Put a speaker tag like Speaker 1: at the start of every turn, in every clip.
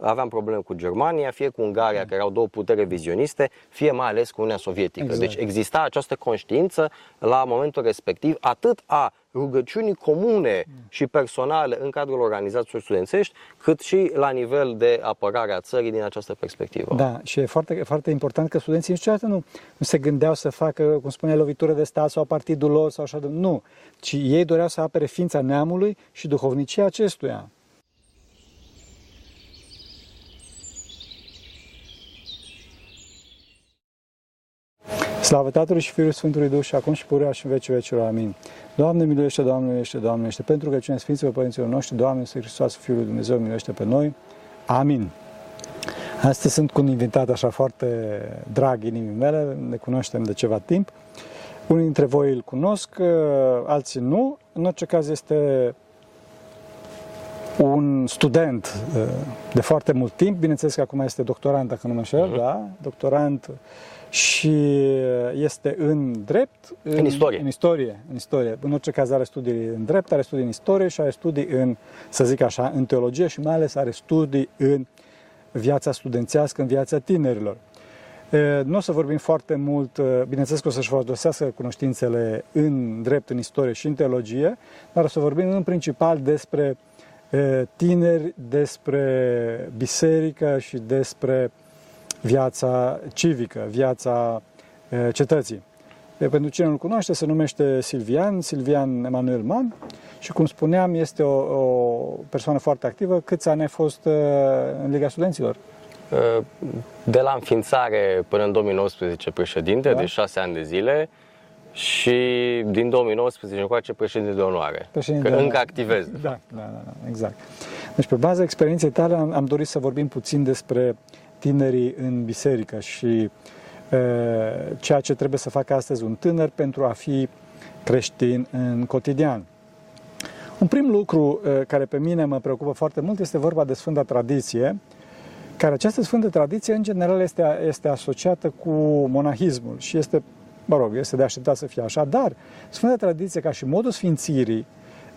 Speaker 1: aveam probleme cu Germania, fie cu Ungaria, care erau două putere vizioniste, fie mai ales cu Uniunea Sovietică.
Speaker 2: Exact.
Speaker 1: Deci exista această conștiință la momentul respectiv, atât a rugăciunii comune și personale în cadrul organizațiilor studențești, cât și la nivel de apărare a țării din această perspectivă.
Speaker 2: Da, și e foarte, foarte important că studenții niciodată nu, nu se gândeau să facă, cum spunea, lovitură de stat sau partidul lor sau așa de... Nu, ci ei doreau să apere ființa neamului și duhovnicia acestuia. Slavă Tatălui și Fiului Sfântului Duh și acum și purea și în vecii vecilor. Amin. Doamne, miluiește, Doamne, miluiește, Doamne, miluiește. Pentru că cine Sfinților Părinților noștri, Doamne, Iisus Hristos, Fiul lui Dumnezeu, miluiește pe noi. Amin. Astăzi sunt cu un invitat așa foarte drag inimii mele, ne cunoaștem de ceva timp. Unii dintre voi îl cunosc, alții nu. În orice caz este un student de foarte mult timp, bineînțeles că acum este doctorant, dacă nu mă înșel, uh-huh. da? Doctorant și este în drept.
Speaker 1: În, în istorie.
Speaker 2: În istorie, în istorie. În orice caz are studii în drept, are studii în istorie și are studii în, să zic așa, în teologie și mai ales are studii în viața studențească, în viața tinerilor. Nu o să vorbim foarte mult, bineînțeles că o să-și folosească cunoștințele în drept, în istorie și în teologie, dar o să vorbim în principal despre tineri, despre biserică și despre viața civică, viața cetății. Pentru cine nu-l cunoaște, se numește Silvian, Silvian Emanuel Mann și, cum spuneam, este o, o persoană foarte activă. Câți ani ai fost în Liga Studenților?
Speaker 1: De la înființare până în 2019 președinte, da? de șase ani de zile și din 2019 încoace președinte de onoare. Președinte că de încă activez.
Speaker 2: Da, da, da, da, exact. Deci, pe baza experienței tale, am, am dorit să vorbim puțin despre tinerii în biserică și uh, ceea ce trebuie să facă astăzi un tânăr pentru a fi creștin în cotidian. Un prim lucru uh, care pe mine mă preocupă foarte mult este vorba de Sfânta Tradiție, care această Sfântă Tradiție în general este, este asociată cu monahismul și este, mă rog, este de așteptat să fie așa, dar Sfânta Tradiție ca și modul sfințirii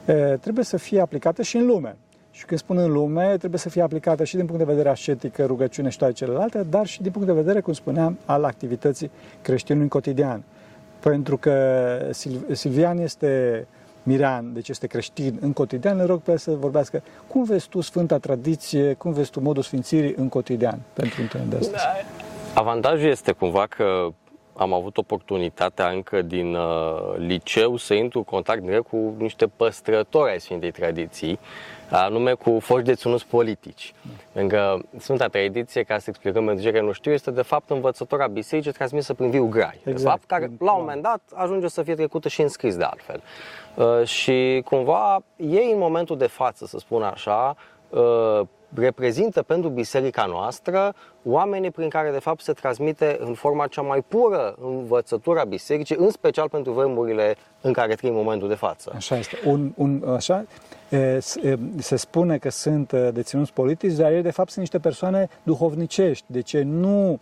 Speaker 2: uh, trebuie să fie aplicată și în lume. Și când spun în lume, trebuie să fie aplicată și din punct de vedere ascetic, rugăciune și toate celelalte, dar și din punct de vedere, cum spuneam, al activității creștinului cotidian. Pentru că Silvian este mirean, deci este creștin în cotidian, le rog pe el să vorbească. Cum vezi tu Sfânta Tradiție, cum vezi tu modul sfințirii în cotidian pentru întâlnirea de astăzi?
Speaker 1: Avantajul este cumva că am avut oportunitatea încă din uh, liceu să intru în contact direct cu niște păstrători ai Sfintei Tradiții, anume cu foști deținuți politici. Pentru că Sfânta Tradiție, ca să explicăm pentru cei care nu știu, este de fapt învățătura bisericii transmisă prin viu grai. Exact. De fapt, care la un moment dat ajunge să fie trecută și înscris de altfel. Uh, și cumva ei în momentul de față, să spun așa, uh, reprezintă pentru biserica noastră oamenii prin care de fapt se transmite în forma cea mai pură învățătura bisericii, în special pentru vremurile în care trăim momentul de față.
Speaker 2: Așa este. Un, un, așa, se spune că sunt deținuți politici, dar ei de fapt sunt niște persoane duhovnicești. Deci nu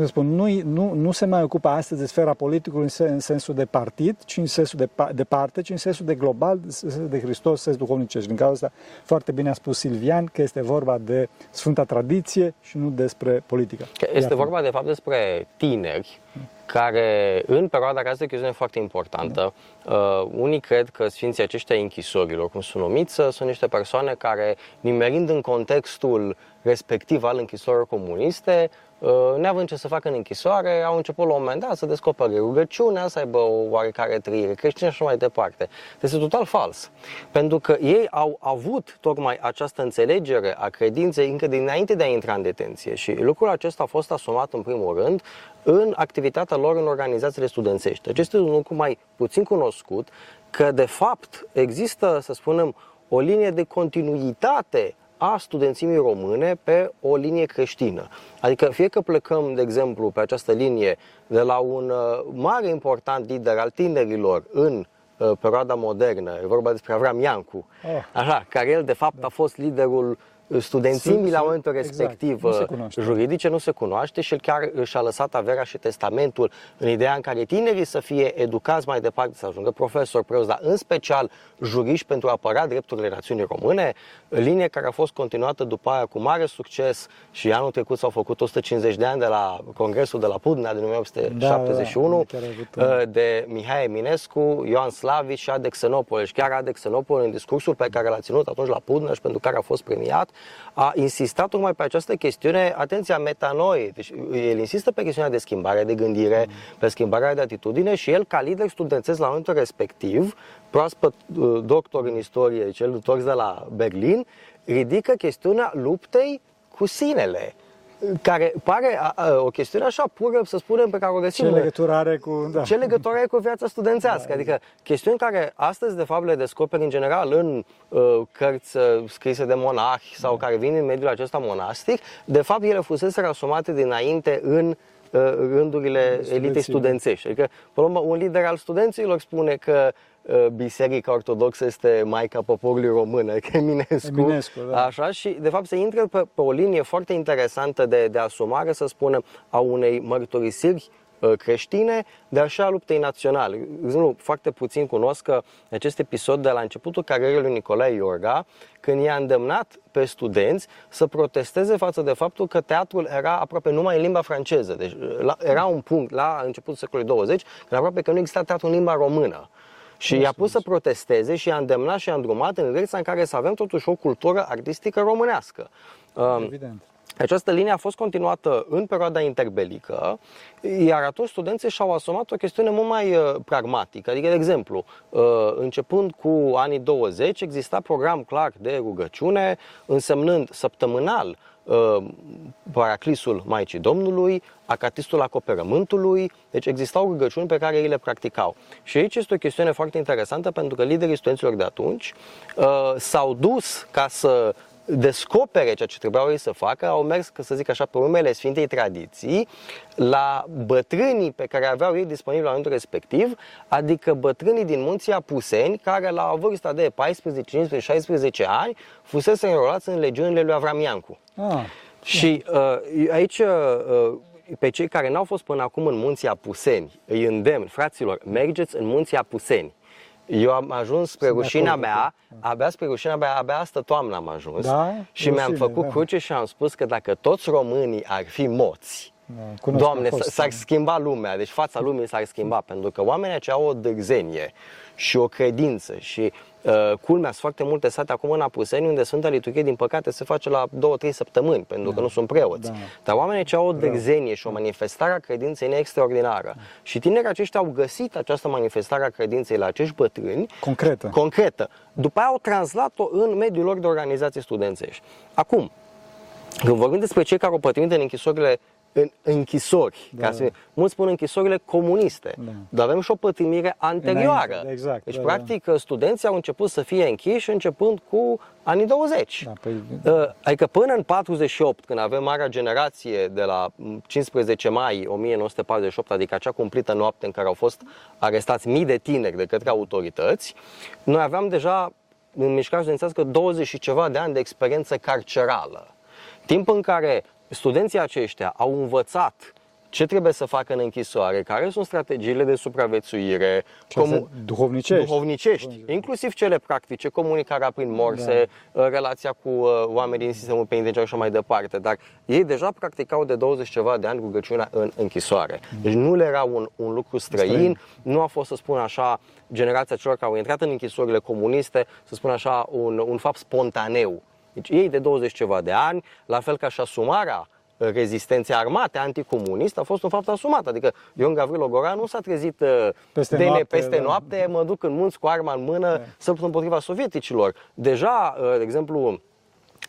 Speaker 2: cum să spun, nu, nu, nu se mai ocupă astăzi de sfera politicului în sensul de partid, ci în sensul de, de parte, ci în sensul de global, de Hristos, sens duhovnicești. Din cauza asta, foarte bine a spus Silvian că este vorba de Sfânta Tradiție și nu despre politică.
Speaker 1: Este vorba, de fapt, despre tineri care, în perioada care este o chestiune foarte importantă, da. uh, unii cred că sfinții aceștia închisorilor, cum sunt numiți, sunt niște persoane care, nimerind în contextul respectiv al închisorilor comuniste, Uh, neavând ce să facă în închisoare, au început la un moment dat să descopere rugăciunea, să aibă o oarecare trăire creștină și mai departe. Este total fals. Pentru că ei au avut tocmai această înțelegere a credinței încă dinainte de a intra în detenție și lucrul acesta a fost asumat în primul rând în activitatea lor în organizațiile studențești. Acesta este un lucru mai puțin cunoscut, că de fapt există, să spunem, o linie de continuitate a studențimii române pe o linie creștină. Adică fie că plecăm, de exemplu, pe această linie de la un uh, mare important lider al tinerilor în uh, perioada modernă, e vorba despre Avram Iancu, oh. așa, care el de fapt a fost liderul studențimii la momentul respectiv
Speaker 2: exact. nu se
Speaker 1: uh,
Speaker 2: cunoaște.
Speaker 1: juridice nu se cunoaște și el chiar și-a lăsat averea și testamentul în ideea în care tinerii să fie educați mai departe, să ajungă profesori, preoți, dar în special juriști pentru a apăra drepturile națiunii române, linie care a fost continuată după aia cu mare succes și anul trecut s-au făcut 150 de ani de la Congresul de la Pudnea din 1971
Speaker 2: Da, da, da, chiar a avut,
Speaker 1: uh, de Mihai Eminescu, Ioan Slavici și Adec Xenopol. Și chiar Adec Xenopol, în discursul pe care l-a ținut atunci la Pudnea și pentru care a fost premiat, a insistat tocmai pe această chestiune, atenția, metanoie. Deci el insistă pe chestiunea de schimbare de gândire, mm. pe schimbarea de atitudine și el, ca lider studențesc la momentul respectiv, proaspăt uh, doctor în istorie, cel întors de la Berlin, ridică chestiunea luptei cu sinele care pare a, a, o chestiune așa pură, să spunem, pe care o găsim.
Speaker 2: Ce legătură are cu... Da.
Speaker 1: Ce legătură are cu viața studențească? Da, adică chestiuni care astăzi, de fapt, le descoperi în general în uh, cărți uh, scrise de monahi sau da. care vin din mediul acesta monastic, de fapt, ele fusese asumate dinainte în uh, rândurile elitei studențești. Adică, până la urmă, un lider al studenților spune că uh, Biserica Ortodoxă este Maica poporului român, adică Eminescu.
Speaker 2: Eminescu da.
Speaker 1: Așa, și de fapt se intră pe, pe o linie foarte interesantă de, de asumare, să spunem, a unei mărturisiri uh, creștine, dar și a luptei naționale. De exemplu, foarte puțin cunosc că acest episod de la începutul carierei lui Nicolae Iorga, când i-a îndemnat pe studenți să protesteze față de faptul că teatrul era aproape numai în limba franceză. Deci la, era un punct la începutul secolului 20 când aproape că nu exista teatru în limba română. Și i-a pus să protesteze și i-a îndemnat și i-a îndrumat în direcția în care să avem totuși o cultură artistică românească. Um,
Speaker 2: Evident.
Speaker 1: Această linie a fost continuată în perioada interbelică, iar atunci studenții și-au asumat o chestiune mult mai uh, pragmatică. Adică, de exemplu, uh, începând cu anii 20, exista program clar de rugăciune, însemnând săptămânal uh, paraclisul Maicii Domnului, acatistul acoperământului, deci existau rugăciuni pe care ei le practicau. Și aici este o chestiune foarte interesantă pentru că liderii studenților de atunci uh, s-au dus ca să descopere ceea ce trebuiau ei să facă, au mers, să zic așa, pe urmele Sfintei Tradiții, la bătrânii pe care aveau ei disponibili la momentul respectiv, adică bătrânii din munții Apuseni, care la vârsta de 14, 15, 16 ani fusese înrolați în legiunile lui Avram Iancu.
Speaker 2: Ah,
Speaker 1: Și uh, aici, uh, pe cei care n-au fost până acum în munții Apuseni, îi îndemn, fraților, mergeți în munții Apuseni. Eu am ajuns spre
Speaker 2: Sunt de
Speaker 1: rușinea
Speaker 2: acord,
Speaker 1: mea, abia spre rușinea mea, abia astă toamnă am ajuns.
Speaker 2: Da?
Speaker 1: Și mi-am
Speaker 2: Rușine,
Speaker 1: făcut
Speaker 2: da.
Speaker 1: cruce și am spus că dacă toți românii ar fi moți,
Speaker 2: da, cunosc,
Speaker 1: Doamne,
Speaker 2: a fost,
Speaker 1: s- s-ar
Speaker 2: da.
Speaker 1: schimba lumea, deci fața lumii s-ar schimba, pentru că oamenii aceia au o dârzenie și o credință și uh, culmea sunt foarte multe sate acum în Apuseni unde Sfânta Liturghie din păcate se face la 2-3 săptămâni pentru că nu sunt preoți.
Speaker 2: Da.
Speaker 1: Dar oamenii aceia au o dârzenie și o manifestare a credinței neextraordinară. Și tinerii aceștia au găsit această manifestare a credinței la acești bătrâni
Speaker 2: Concretă.
Speaker 1: concretă. După aia au translat-o în mediul lor de organizații studențești. Acum, când vorbim despre cei care au pătrimit în închisorile în închisori,
Speaker 2: Da.
Speaker 1: ca să, mulți spun închisorile comuniste,
Speaker 2: Da.
Speaker 1: dar avem și o pătrimire anterioară.
Speaker 2: Înainte, exact,
Speaker 1: Deci,
Speaker 2: da,
Speaker 1: practic, studenții au început să fie închiși începând cu anii 20.
Speaker 2: Da, păi,
Speaker 1: Uh, Adică până în 48, când avem marea generație de la m, 15 mai 1948, adică acea cumplită noapte în care au fost arestați mii de tineri de către autorități, noi aveam deja în mișcarea studențească 20 și ceva de ani de experiență carcerală. Timp în care studenții aceștia au învățat ce trebuie să facă în închisoare, care sunt strategiile de supraviețuire,
Speaker 2: Cele duhovnicești.
Speaker 1: duhovnicești, inclusiv cele practice, comunicarea prin morse, da. relația cu uh, oamenii din sistemul penitenciar și așa mai departe. Dar ei deja practicau de 20 ceva de ani rugăciunea în închisoare. Deci nu le era un, un lucru străin,
Speaker 2: Străin.
Speaker 1: nu a fost, să spun așa, generația celor care au intrat în închisorile comuniste, să spun așa, un, un fapt spontaneu. Deci ei de 20 ceva de ani, la fel ca și asumarea rezistenței armate anticomuniste a fost un fapt asumat. Adică Ion Gavrilo Goran nu s-a trezit uh,
Speaker 2: Peste
Speaker 1: de
Speaker 2: noapte,
Speaker 1: peste
Speaker 2: da.
Speaker 1: noapte, mă duc în munți cu arma în mână să lupt împotriva sovieticilor. Deja, uh, de exemplu,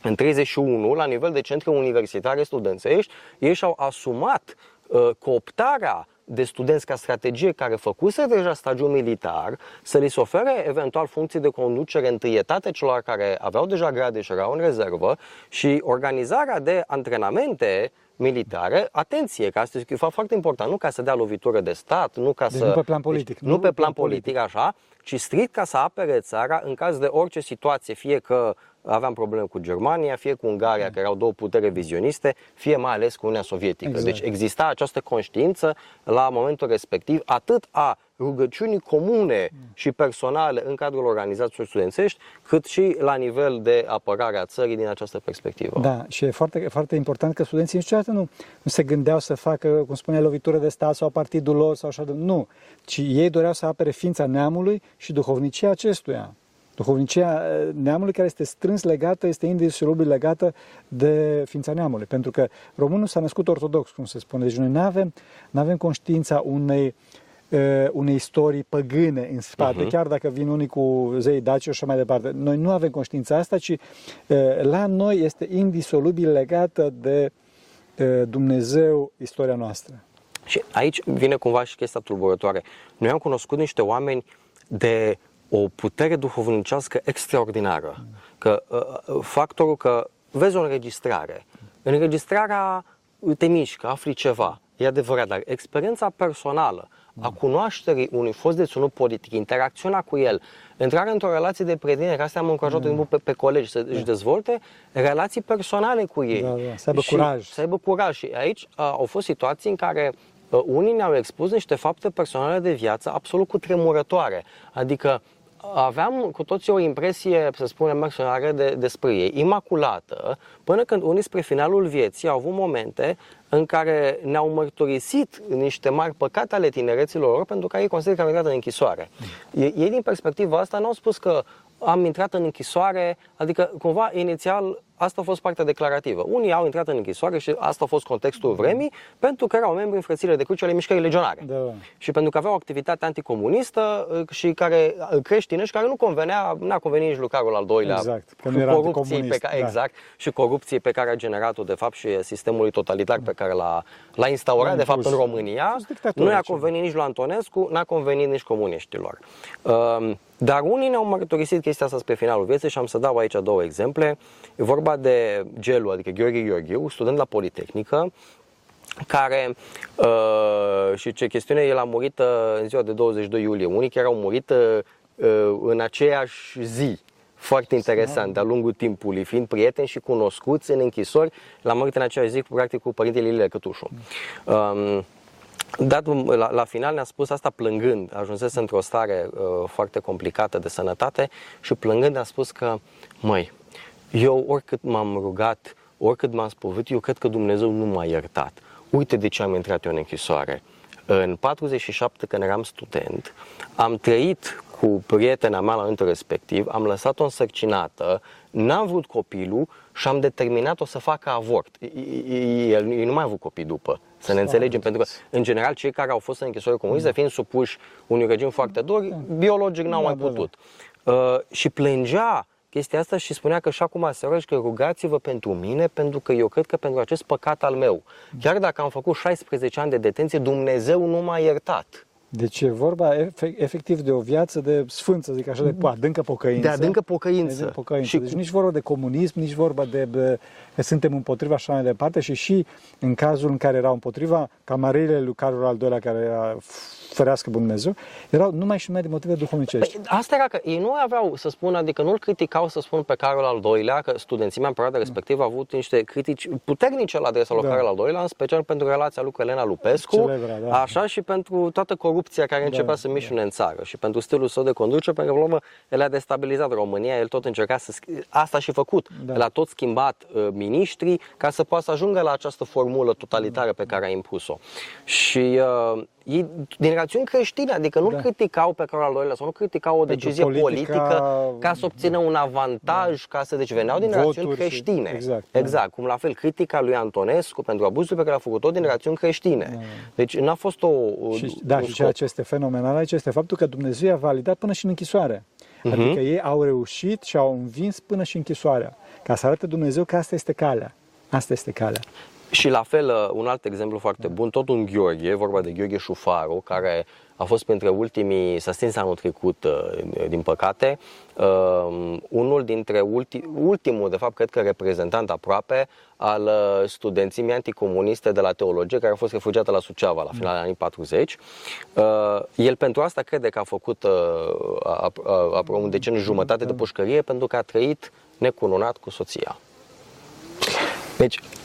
Speaker 1: în 31, la nivel de centre universitare studențești, ei și-au asumat uh, cooptarea de studenți ca strategie care făcuse deja stagiul militar, să li se ofere eventual funcții de conducere întâietate celor care aveau deja grade și erau în rezervă și organizarea de antrenamente militare, atenție, că asta e un fapt foarte important, nu ca să dea lovitură de stat, nu ca
Speaker 2: Deci
Speaker 1: să...
Speaker 2: nu pe plan politic.
Speaker 1: Deci, nu pe plan politic, așa, ci strict ca să apere țara în caz de orice situație, fie că aveam probleme cu Germania, fie cu Ungaria, care erau două putere vizioniste, fie mai ales cu Uniunea Sovietică. Exact. Deci exista această conștiință la momentul respectiv, atât a rugăciunii comune și personale în cadrul organizațiilor studențești, cât și la nivel de apărare a țării din această perspectivă.
Speaker 2: Da, și e foarte, foarte important că studenții niciodată nu, nu se gândeau să facă, cum spune, lovitură de stat sau partidul lor sau așa de... Nu, ci ei doreau să apere ființa neamului și duhovnicia acestuia. Duhovnicia eh, neamului care este strâns legată, este indisolubil legată de ființa neamului. Pentru că românul s-a născut ortodox, cum se spune. Deci noi nu avem, avem conștiința unei uh, unei istorii păgâne în spate, uh-huh. chiar dacă vin unii cu zei daci și așa mai departe. Noi nu avem conștiința asta, ci uh, la noi este indisolubil legată de uh, Dumnezeu istoria noastră.
Speaker 1: Și aici vine cumva și chestia tulburătoare. Noi am cunoscut niște oameni de o putere duhovnicească extraordinară. Că uh, factorul că vezi o înregistrare. Înregistrarea te mișcă, afli ceva. E adevărat, dar experiența personală a cunoașterii unui fost deținut politic, interacțiunea cu el, intrarea într-o relație de prietenie, că asta am încurajat mm. pe, pe colegi să își dezvolte relații personale cu ei. Da,
Speaker 2: da, să aibă curaj.
Speaker 1: Să aibă curaj. Și aici uh, au fost situații în care uh, unii ne-au expus niște fapte personale de viață absolut cutremurătoare. Adică aveam cu toții o impresie, să spunem, mercenară de, despre ei, imaculată, până când unii spre finalul vieții au avut momente în care ne-au mărturisit niște mari păcate ale tinereților lor pentru că ei consideră că au intrat în închisoare. Ei, din perspectiva asta, n-au spus că am intrat în închisoare, adică cumva inițial asta a fost partea declarativă. Unii au intrat în închisoare și asta a fost contextul vremii pentru că erau membri în frățile de cruce ale mișcării legionare. Da. Și pentru că aveau o activitate anticomunistă uh, și care uh, creștină și care nu convenea, n-a convenit nici Lucarul al doilea.
Speaker 2: Exact, că nu era corupției
Speaker 1: pe care, da. Exact, și corupție pe care a generat-o de fapt și sistemului totalitar pe care l-a, l-a instaurat de fapt în România. Nu i-a convenit nici lui Antonescu, n-a convenit nici comuniștilor. Uh, dar unii ne-au mărturisit chestia asta spre finalul vieții și am să dau aici două exemple. E vorba de Gelu, adică Gheorghe Gheorghiu, student la Politehnică, care, uh, și ce chestiune, el a murit uh, în ziua de 22 iulie. Unii chiar au murit uh, uh, în aceeași zi. Foarte interesant, de-a lungul timpului, fiind prieteni și cunoscuți în închisori, l-a murit în aceeași zi, practic, cu părintele Ilie Cătușu. Um, dat la, la final ne-a spus asta plângând, ajunsese într-o stare uh, foarte complicată de sănătate și plângând a spus că, măi, eu oricât m-am rugat, oricât m-am spovit, eu cred că Dumnezeu nu m-a iertat. Uite de ce am intrat eu în închisoare. În 47, când eram student, am trăit cu prietena mea la momentul respectiv, am lăsat-o însărcinată, n-am vrut copilul și am determinat-o să facă avort. El nu mai a avut copii după. Să ne înțelegem, pentru că, în general, cei care au fost în închisoare comunistă, da. fiind supuși unui regim foarte dur, da. biologic n-au da, mai da, putut. Da, da. Uh, și plângea chestia asta și spunea că și acum se că rugați-vă pentru mine, pentru că eu cred că pentru acest păcat al meu, chiar dacă am făcut 16 ani de detenție, Dumnezeu nu m-a iertat.
Speaker 2: Deci e vorba efectiv de o viață de sfânt, să zic așa, de adâncă pocăință.
Speaker 1: De adâncă pocăință. De
Speaker 2: pocăință. Și... Deci nici vorba de comunism, nici vorba de, de că suntem împotriva așa mai departe și și în cazul în care erau împotriva, camarile lui Carol al II-lea care era ferească Dumnezeu, erau numai și numai de motive duhovnicești.
Speaker 1: Păi, asta era că ei nu aveau să spună, adică nu-l criticau să spun pe Carol al II-lea, că studenții mea în perioada respectivă au avut niște critici puternice la adresa lui da. Carol al II-lea, în special pentru relația lui cu Elena Lupescu, Celebra, da. așa și pentru toată corupția care da, începea să mișune da. în țară și pentru stilul său de conducere, pentru că, el a destabilizat România, el tot încerca să... Asta și făcut. Da. El a tot schimbat uh, miniștrii ca să poată să ajungă la această formulă totalitară pe care a impus-o. Și uh, ei, din rațiuni creștine, adică nu da. criticau pe Carol al doilea sau nu criticau o decizie politica, politică ca să obțină un avantaj, da. ca să, deci veneau din Voturi rațiuni creștine. Și, exact, exact da. cum la fel critica lui Antonescu pentru abuzul pe care a făcut-o din rațiuni creștine. Da. Deci n-a fost o...
Speaker 2: Și, da, și ceea ce este fenomenal aici este faptul că Dumnezeu a validat până și în închisoare. Uh-huh. Adică ei au reușit și au învins până și închisoarea. Ca să arate Dumnezeu că asta este calea. Asta este calea.
Speaker 1: Și la fel, uh, un alt exemplu foarte bun, tot un Gheorghe, vorba de Gheorghe Șufaru, care a fost printre ultimii, s-a stins anul trecut, uh, din păcate, uh, unul dintre ulti, ultimul, de fapt, cred că reprezentant aproape al studențimii anticomuniste de la teologie, care a fost refugiată la Suceava la finalul anii 40. El pentru asta crede că a făcut un deceniu jumătate de pușcărie, pentru că a trăit necununat cu soția. Deci, o, o,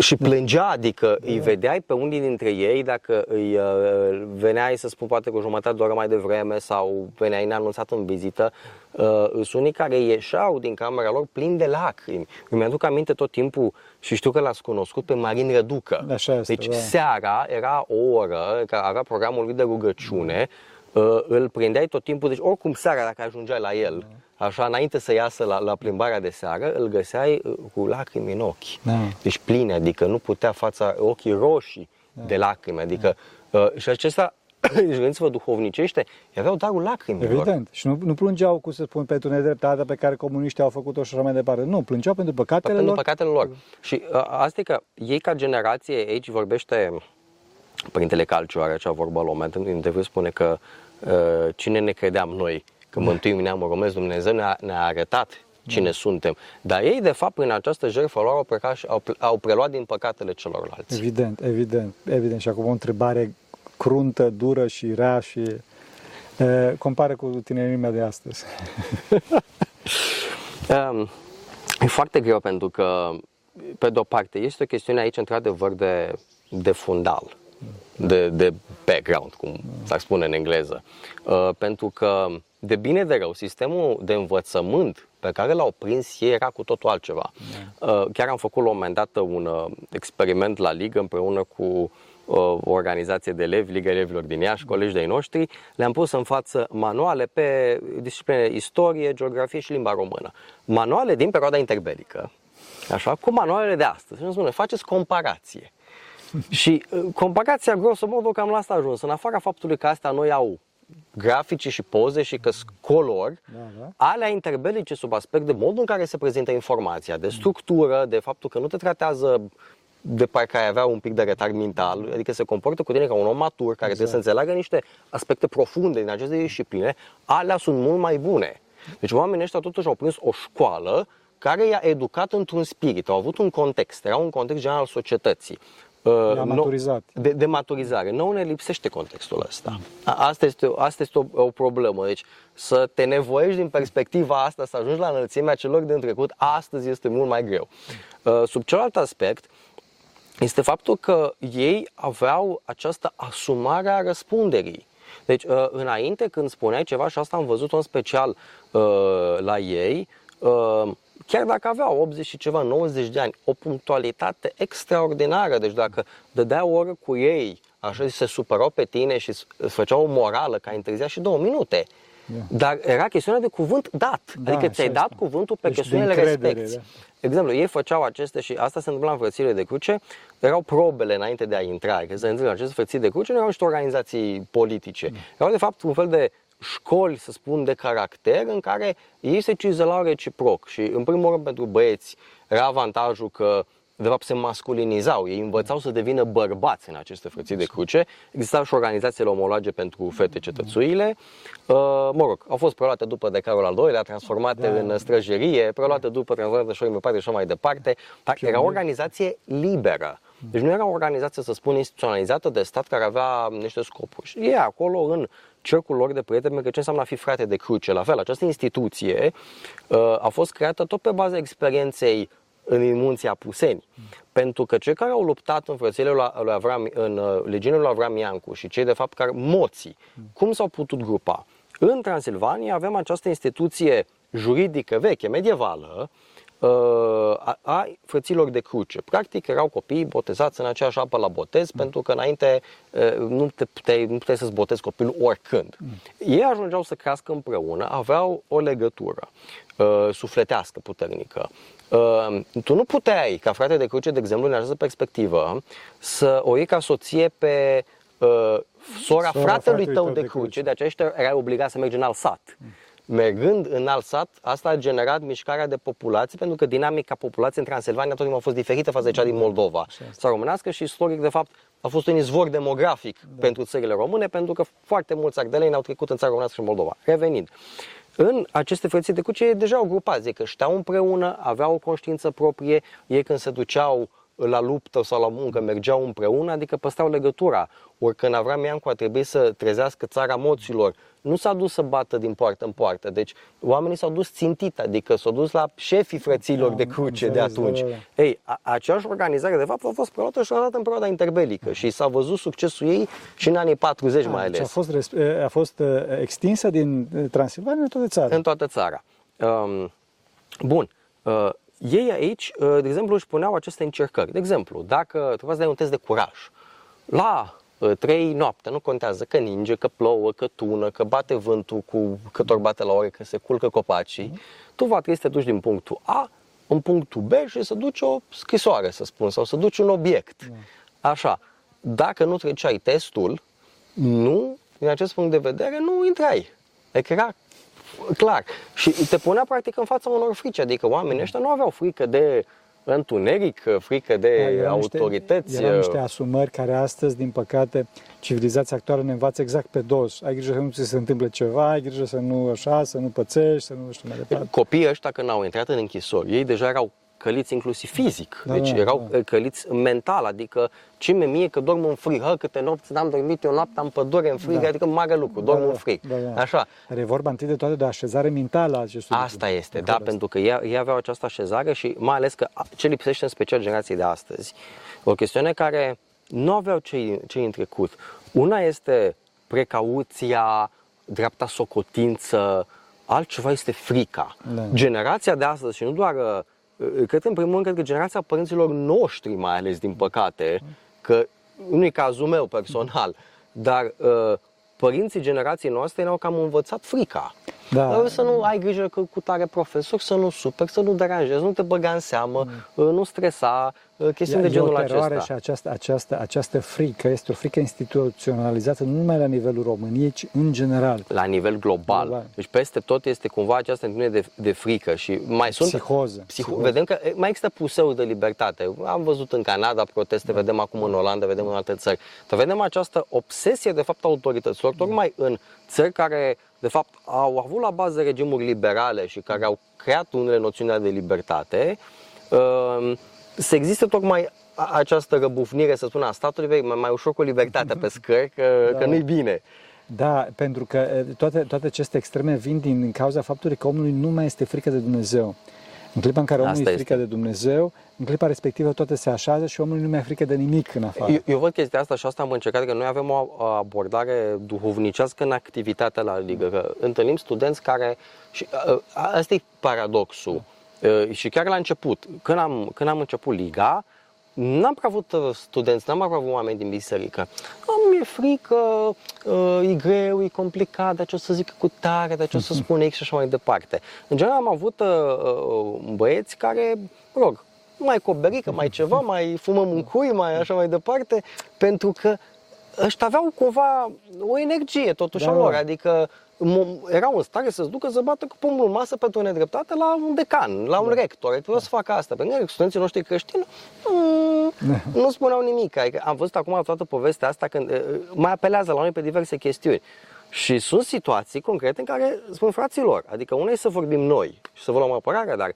Speaker 1: și plângea, adică îi vedeai pe unii dintre ei dacă îi uh, veneai să spun poate cu jumătate de oră mai devreme sau veneai neanunțat în vizită, uh, sunt unii care ieșeau din camera lor plini de lacrimi. Îmi aduc aminte tot timpul și știu că l-ați cunoscut pe Marin Răducă.
Speaker 2: Așa este,
Speaker 1: deci
Speaker 2: da.
Speaker 1: seara era o oră, care avea programul lui de rugăciune, uh, îl prindeai tot timpul, deci oricum seara dacă ajungeai la el, așa înainte să iasă la, la plimbarea de seară, îl găseai uh, cu lacrimi în ochi.
Speaker 2: Da.
Speaker 1: Deci pline, adică nu putea fața, ochii roșii de lacrimi, adică uh, și acesta deci gândiți-vă duhovnicește, aveau darul lacrimilor.
Speaker 2: Evident. Și nu, nu plângeau, cum să spun, pentru nedreptatea pe care comuniștii au făcut-o și așa mai departe. Nu, plângeau pentru păcatele
Speaker 1: pentru
Speaker 2: lor.
Speaker 1: păcatele lor. Și uh, asta e că ei ca generație, aici vorbește Părintele Calciu are acea vorbă la un moment în interviu, spune că uh, cine ne credeam noi că mântuim neamul românesc, Dumnezeu ne-a, ne-a arătat cine suntem. Dar ei, de fapt, prin această jertfă lor au, plecat și, au, au preluat din păcatele celorlalți.
Speaker 2: Evident, evident, evident. Și acum o întrebare cruntă, dură și rea și e, compară cu tinerimea de astăzi.
Speaker 1: Um, e foarte greu pentru că, pe de-o parte, este o chestiune aici, într-adevăr, de, de fundal, de, de background, cum s-ar spune în engleză. Uh, pentru că, de bine de rău, sistemul de învățământ pe care l-au prins ei era cu totul altceva. Uh, chiar am făcut la un moment dat un uh, experiment la ligă împreună cu uh, o organizație de elevi, Liga Elevilor din Iași, colegi de-ai noștri, le-am pus în față manuale pe discipline istorie, geografie și limba română. Manuale din perioada interbelică, așa, cu manualele de astăzi. Și îmi spune, faceți comparație. și uh, comparația, grosomodo, cam la asta a ajuns. În afara faptului că astea noi au grafice și poze și că color,
Speaker 2: Da, da.
Speaker 1: alea interbelice sub aspect de modul în care se prezintă informația, de structură, de faptul că nu te tratează de parcă ai avea un pic de retard mental, adică se comportă cu tine ca un om matur care trebuie să înțeleagă niște aspecte profunde din aceste discipline, alea sunt mult mai bune. Deci oamenii ăștia totuși au prins o școală care i-a educat într-un spirit, au avut un context, era un context general al societății. Uh,
Speaker 2: I-a
Speaker 1: nou-
Speaker 2: maturizat.
Speaker 1: de, de maturizare. Nouă ne lipsește contextul ăsta. A- Asta este, asta este o, o problemă. Deci să te nevoiești din perspectiva asta, să ajungi la înălțimea celor din trecut, astăzi este mult mai greu. Uh, Sub celălalt aspect, este faptul că ei aveau această asumare a răspunderii. Deci, uh, înainte când spuneai ceva, și asta am văzut în special uh, la ei, uh, chiar dacă aveau 80 și ceva, 90 de ani, o punctualitate extraordinară. Deci dacă dădea o oră cu ei, așa se supărau pe tine și îți făceau o morală că ai întârziat și două minute. Dar era chestiunea de cuvânt dat.
Speaker 2: Da,
Speaker 1: adică
Speaker 2: așa
Speaker 1: ți-ai dat
Speaker 2: este.
Speaker 1: cuvântul pe
Speaker 2: Deci de
Speaker 1: chestiunile
Speaker 2: încredere,
Speaker 1: respecti.
Speaker 2: da.
Speaker 1: De exemplu, ei făceau aceste și asta se întâmpla în frățile de cruce, erau probele înainte de a intra, că se întâmplă aceste frății de cruce, nu erau niște organizații politice. Erau de fapt un fel de școli, să spun, de caracter în care ei se cizelau reciproc și în primul rând pentru băieți era avantajul că de fapt se masculinizau, ei învățau să devină bărbați în aceste frății de cruce. Existau și organizațiile omologe pentru fete cetățuile. Uh, mă rog, au fost preluate după de Carol al II-lea, transformate
Speaker 2: Da.
Speaker 1: în străjerie, preluate după transformate și mai departe și așa mai departe. Dar era o organizație liberă. Deci nu era o organizație, să spun, instituționalizată de stat care avea niște scopuri. Și ei acolo, în cercul lor de prieteni, pentru că ce înseamnă a fi frate de cruce. La fel, această instituție uh, a fost creată tot pe baza experienței în munții Apuseni. Pentru că cei care au luptat în frățile lui lui Avram, în uh, legiunile lui Avram Iancu și cei de fapt care moții, cum s-au putut grupa? În Transilvania avem această instituție juridică veche, medievală, uh, a, a frăților de cruce. Practic erau copii botezați în aceeași apă la botez, pentru că înainte uh, nu, te puteai, nu puteai să-ți botezi copilul oricând. Ei ajungeau să crească împreună, aveau o legătură uh, sufletească puternică. Uh, tu nu puteai, ca frate de cruce, de exemplu, în această perspectivă, să o iei ca soție pe uh, sora,
Speaker 2: Sora
Speaker 1: fratelui tău de cruce, de aceea ești- erai obligat să mergi în alt sat. Mergând în alt sat, asta a generat mișcarea de populație, pentru că dinamica populației în Transilvania tot timpul a fost diferită față de cea din Moldova. Sau românească și istoric, de fapt, a fost un izvor demografic pentru țările române, pentru că foarte mulți ardeleni au trecut în țara românească și în Moldova. Revenind, în aceste frății de cruce ei deja au grupați, că știau împreună, aveau o conștiință proprie, ei când se duceau la luptă sau la muncă mergeau împreună, adică păstrau legătura. Ori când Avram Iancu a trebuit să trezească țara moților, nu s-a dus să bată din poartă în poartă. Deci oamenii s-au dus țintit, adică s-au dus la șefii frăților
Speaker 2: Da,
Speaker 1: de cruce
Speaker 2: înțeles,
Speaker 1: de atunci.
Speaker 2: da, da,
Speaker 1: Ei, a, aceeași organizare, de fapt, a fost preluată și odată în perioada interbelică și s-a văzut succesul ei și în anii 40 mai
Speaker 2: Deci a
Speaker 1: ales,
Speaker 2: fost, res- a fost uh, extinsă din uh, Transilvania în toată țara.
Speaker 1: în toată țara. Um, bun. Uh, ei aici, uh, de exemplu, își puneau aceste încercări. De exemplu, dacă trebuia să dai un test de curaj, la uh, 3 noapte, nu contează că ninge, că plouă, că tună, că bate vântul cu cât ori bate la ore, că se culcă copacii, tu va trebui să te duci din punctul A în punctul B și să duci o scrisoare, să spun, sau să duci un obiect. Așa. Dacă nu treceai testul, nu, din acest punct de vedere, nu intrai. Adică era clar. Și te punea practic în fața unor frici, adică oamenii ăștia nu aveau frică de întuneric, frică de
Speaker 2: Da, erau
Speaker 1: autorități.
Speaker 2: Niște, erau niște asumări care astăzi, din păcate, civilizația actuală ne învață exact pe dos. Ai grijă să nu ți se întâmple ceva, ai grijă să nu așa, să nu pățești, să nu știu mai departe.
Speaker 1: Copiii ăștia când au intrat în închisori, ei deja erau căliți inclusiv fizic,
Speaker 2: Da,
Speaker 1: deci
Speaker 2: da,
Speaker 1: erau
Speaker 2: da.
Speaker 1: căliți mental, adică ce mi mie că dorm în frig, hă, câte nopți n-am dormit eu noaptea în pădure în frig,
Speaker 2: Da.
Speaker 1: adică mare lucru, dorm în frig.
Speaker 2: Da, da.
Speaker 1: Așa.
Speaker 2: Dar e vorba întâi de toate de așezare mentală a acestui
Speaker 1: Asta
Speaker 2: lucru.
Speaker 1: este,
Speaker 2: De
Speaker 1: da,
Speaker 2: acord,
Speaker 1: pentru că ei, ei aveau această așezare și mai ales că a- ce lipsește în special generației de astăzi, o chestiune care nu aveau cei, cei în trecut. Una este precauția, dreapta socotință, altceva este frica.
Speaker 2: Da.
Speaker 1: Generația de astăzi și nu doar, uh, cred că în primul rând, cred că generația părinților noștri mai ales, din păcate, că nu e cazul meu personal, dar uh, părinții generației noastre ne-au cam învățat frica.
Speaker 2: Da.
Speaker 1: Dar Să nu ai grijă că cu tare profesor, să nu super, să nu deranjezi, nu te băga în seamă, uh, nu stresa, uh, chestiuni de
Speaker 2: E
Speaker 1: genul
Speaker 2: o teroare
Speaker 1: acesta.
Speaker 2: și această, această, această frică este o frică instituționalizată nu numai la nivelul României, ci în general.
Speaker 1: La nivel global.
Speaker 2: Global.
Speaker 1: Deci peste tot este cumva această întâlnire de, de frică și mai sunt...
Speaker 2: Psihoză.
Speaker 1: Psiho-
Speaker 2: Psihoză.
Speaker 1: Vedem că e, mai există puseul de libertate. Am văzut în Canada proteste,
Speaker 2: Da.
Speaker 1: vedem acum în Olanda, vedem în alte țări. Dar vedem această obsesie de fapt a autorităților,
Speaker 2: Da.
Speaker 1: tocmai în țări care de fapt au avut la bază regimuri liberale și care au creat unele noțiuni de libertate, uh, să existe tocmai a- această răbufnire, să spun, a statului, vei, mai, mai ușor cu libertatea pe scări, că,
Speaker 2: Da.
Speaker 1: că nu-i bine.
Speaker 2: Da, pentru că e, toate, toate aceste extreme vin din, din cauza faptului că omului nu mai este frică de Dumnezeu. În clipa în care omului
Speaker 1: Asta
Speaker 2: e frică
Speaker 1: este.
Speaker 2: de Dumnezeu, în clipa respectivă toate se așează și omului nu mai e frică de nimic în afară.
Speaker 1: Eu, eu văd chestia asta și asta am încercat, că noi avem o abordare duhovnicească în activitatea la Ligă, că întâlnim studenți care, și uh, asta e paradoxul, Uh, și chiar la început, când am, când am început Liga, N-am prea avut uh, studenți, n-am prea avut oameni din biserică. Am, mi-e frică, uh, e greu, e complicat, dar ce o să zic cu tare, dar ce o să spun X și așa mai departe. În general am avut uh, uh, băieți care, mă rog, mai cu o berică, mai ceva, mai fumăm un cui, mai așa mai departe, pentru că ăștia aveau cumva o energie totuși
Speaker 2: Da,
Speaker 1: a lor,
Speaker 2: da.
Speaker 1: adică mo- erau în stare să-ți ducă să bată cu pumnul în masă pentru o nedreptate la un decan, la un rector, adică vreau să facă asta. Pentru că studenții noștri creștini mm, nu spuneau nimic. Adică am văzut acum toată povestea asta când eh, mai apelează la noi pe diverse chestiuni. Și sunt situații concrete în care spun fraților, adică una e să vorbim noi și să vă luăm apărarea, dar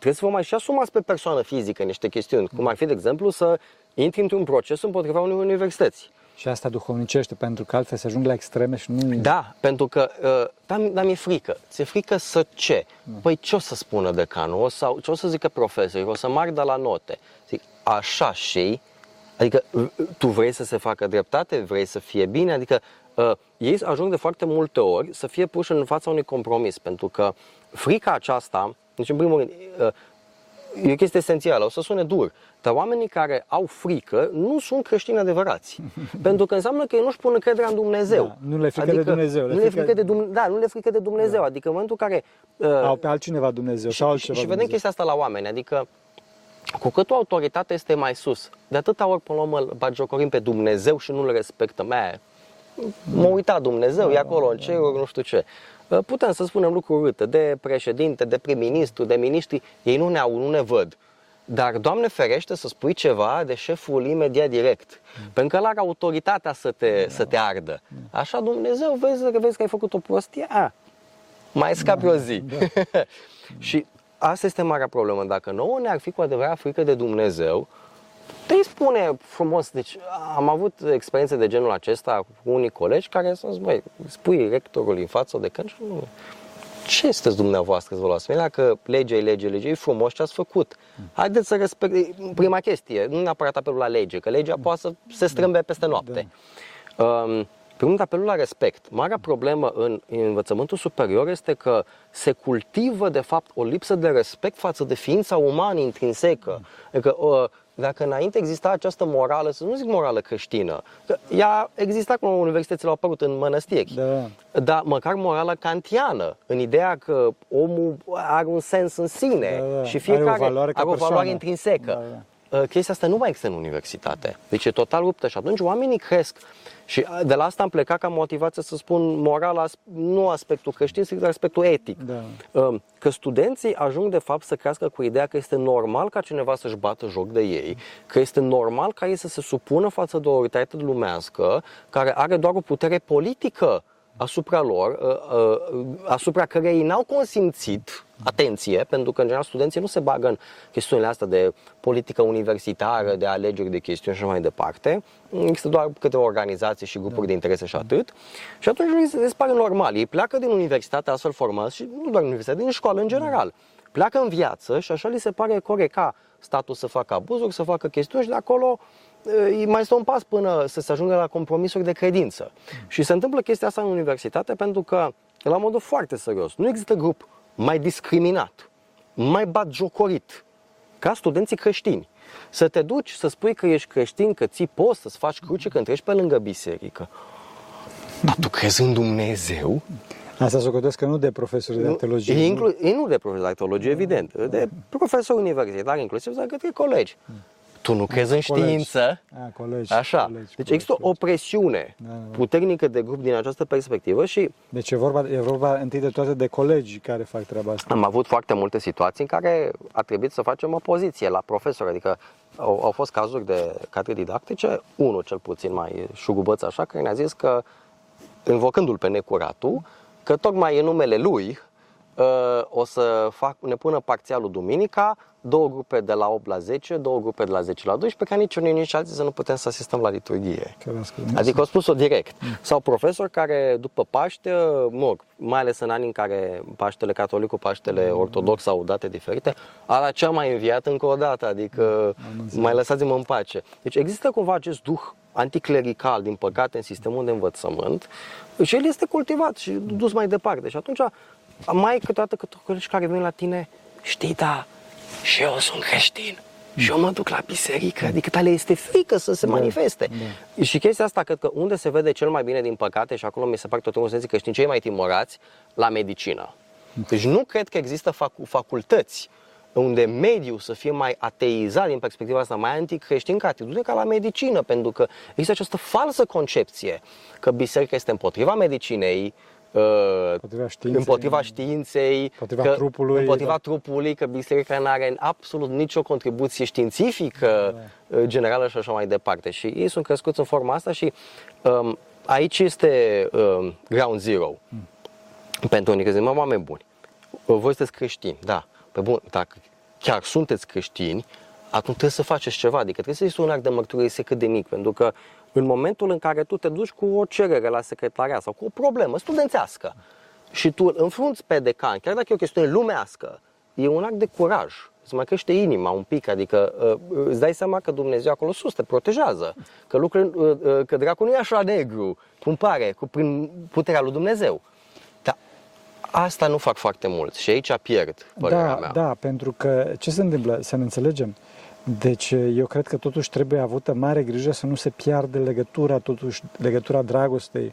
Speaker 1: trebuie să vă mai și asumați pe persoană fizică niște chestiuni, cum ar fi, de exemplu, să intri într-un proces împotriva unei universități.
Speaker 2: Și asta duhovnicește, pentru că altfel se ajung la extreme și nu...
Speaker 1: Da, pentru că, uh, da, mi- dar mi-e frică. Ți-e frică să ce? Păi ce o să spună decanul? O sau, ce o să zică profesorii? O să mardă la note? Zic, așa și Adică uh, tu vrei să se facă dreptate, vrei să fie bine, adică uh, ei ajung de foarte multe ori să fie puși în fața unui compromis, pentru că frica aceasta, deci în primul rând, uh, e o chestie esențială, o să sune dur, dar oamenii care au frică nu sunt creștini adevărați. pentru că înseamnă că ei nu-și pun încrederea în Dumnezeu.
Speaker 2: Da, nu le e frică de Dumnezeu, le
Speaker 1: Nu le e
Speaker 2: frică-
Speaker 1: frică de Dumnezeu. Da, nu le e frică de Dumnezeu. Adică în momentul în care... Uh,
Speaker 2: Au pe altcineva Dumnezeu
Speaker 1: și,
Speaker 2: sau
Speaker 1: și,
Speaker 2: altceva
Speaker 1: și vedem
Speaker 2: Dumnezeu.
Speaker 1: chestia asta la oameni, adică cu cât o autoritate este mai sus, de atâta ori până la urmă îl bagiocorim pe Dumnezeu și nu-L respectăm. Mea, mă uita Dumnezeu, e acolo în ceruri, nu știu ce. Putem să spunem lucruri urâte de președinte, de prim-ministru, de miniștri, ei nu ne au, nu ne văd. Dar, Doamne ferește, să spui ceva de șeful imediat direct. Pentru că el are autoritatea să te, să te ardă. Așa Dumnezeu, vezi, vezi că ai făcut o prostie, a, mai scapi o zi. și asta este marea problemă. Dacă nouă ne-ar fi cu adevărat frică de Dumnezeu, te spune frumos, deci am avut experiențe de genul acesta cu unii colegi care să zis, băi, spui rectorul în față de când nu, ce sunteți dumneavoastră să vă luați? că legea e lege, lege, e frumos ce ați făcut. Haideți să respect, prima chestie, nu neapărat apelul la lege, că legea poate să se strâmbe peste noapte. Da. Um, Primul apelul la respect. Marea problemă în, în învățământul superior este că se cultivă, de fapt, o lipsă de respect față de ființa umană intrinsecă. Adică, uh, dacă înainte exista această morală, să nu zic morală creștină, că ea exista cum universitățile au apărut în mănăstiri, da. dar măcar morală kantiană, în ideea că omul are un sens în sine da, da. și fiecare are o valoare, are o valoare intrinsecă. Da, da. Uh, chestia asta nu mai există în universitate. Deci e total ruptă și atunci oamenii cresc. Și uh, de la asta am plecat ca motivație să spun moral, nu aspectul creștin, ci aspectul etic. Da. Uh, că studenții ajung de fapt să crească cu ideea că este normal ca cineva să-și bată joc de ei, că este normal ca ei să se supună față de o autoritate lumească care are doar o putere politică asupra lor, asupra cărei ei n-au consimțit atenție, pentru că, în general, studenții nu se bagă în chestiunile astea de politică universitară, de alegeri de chestiuni și așa mai departe. Există doar câteva organizații și grupuri da. de interese și atât. Și atunci se pare normal. Ei pleacă din universitate astfel formați și nu doar în universitate, din școală în general. Pleacă în viață și așa li se pare corect ca statul să facă abuzuri, să facă chestiuni și de acolo mai este un pas până să se ajungă la compromisuri de credință. Și se întâmplă chestia asta în universitate pentru că, la modul foarte serios, nu există grup mai discriminat, mai batjocorit, ca studenții creștini. Să te duci să spui că ești creștin, că ții poți să-ți faci cruce când treci pe lângă biserică. Dar tu crezi în Dumnezeu?
Speaker 2: Asta să gândesc că nu de profesori de teologie.
Speaker 1: Inclu- nu? nu de profesori de teologie, evident. De profesori universitari, inclusiv, dar către colegi. Tu nu crezi în știință?
Speaker 2: A, colegi,
Speaker 1: Așa.
Speaker 2: Colegi,
Speaker 1: deci colegi, există colegi. o presiune da, da, da. puternică de grup din această perspectivă și...
Speaker 2: Deci e vorba, e vorba întâi de toate de colegi care fac treaba asta.
Speaker 1: Am avut foarte multe situații în care a trebuit să facem opoziție la profesor, adică au, au fost cazuri de cadre didactice, unul cel puțin mai șugubăț așa, care ne-a zis că, invocându-l pe necuratul, că tocmai în numele lui uh, o să fac, ne pună parțialul duminica, două grupe de la 8 la 10, două grupe de la 10 la 12, ca nici unii, nici alții să nu putem să asistăm la liturghie. Adică au spus-o direct. Mm. Sau profesori care după Paște, mă mai ales în anii în care Paștele catolic cu Paștele mm. ortodox au date diferite, ala cea mai înviat încă o dată, adică mm. mai lăsați-mă în pace. Deci există cumva acest duh anticlerical, din păcate, în sistemul de învățământ și el este cultivat și dus mai departe. Și atunci mai câteodată câte colegi care vin la tine, știi, da, și eu sunt creștin. Și eu mă duc la biserică, adică tale este frică să se da, manifeste. Da. Și chestia asta, cred că unde se vede cel mai bine, din păcate, și acolo mi se pare tot timpul să zic că știi cei mai timorați, la medicină. Deci nu cred că există fac- facultăți unde mediul să fie mai ateizat din perspectiva asta, mai anticreștin ca atitudine ca la medicină, pentru că există această falsă concepție că biserica este împotriva medicinei,
Speaker 2: împotriva științei,
Speaker 1: împotriva, științei,
Speaker 2: împotriva că, trupului,
Speaker 1: împotriva da. trupului, că biserica nu are absolut nicio contribuție științifică da. Uh, generală și așa mai departe. Și ei sunt crescuți în forma asta și um, aici este um, ground zero mm. pentru unii, că zic, mă, oameni buni, voi sunteți creștini, da, pe bun, dacă chiar sunteți creștini, atunci trebuie să faceți ceva, adică trebuie să este un act de mărturie cât de mic, pentru că în momentul în care tu te duci cu o cerere la secretariat sau cu o problemă studențească și tu înfrunți pe decan, chiar dacă e o chestiune lumească, e un act de curaj. Îți mai crește inima un pic, adică uh, îți dai seama că Dumnezeu acolo sus te protejează, că, lucrurile, uh, uh, că dracul nu e așa negru, cum pare, cu, prin puterea lui Dumnezeu. Dar asta nu fac foarte mult și aici pierd părerea
Speaker 2: da,
Speaker 1: mea.
Speaker 2: Da, pentru că ce se întâmplă, să ne înțelegem, deci eu cred că totuși trebuie avută mare grijă să nu se piardă legătura, totuși legătura dragostei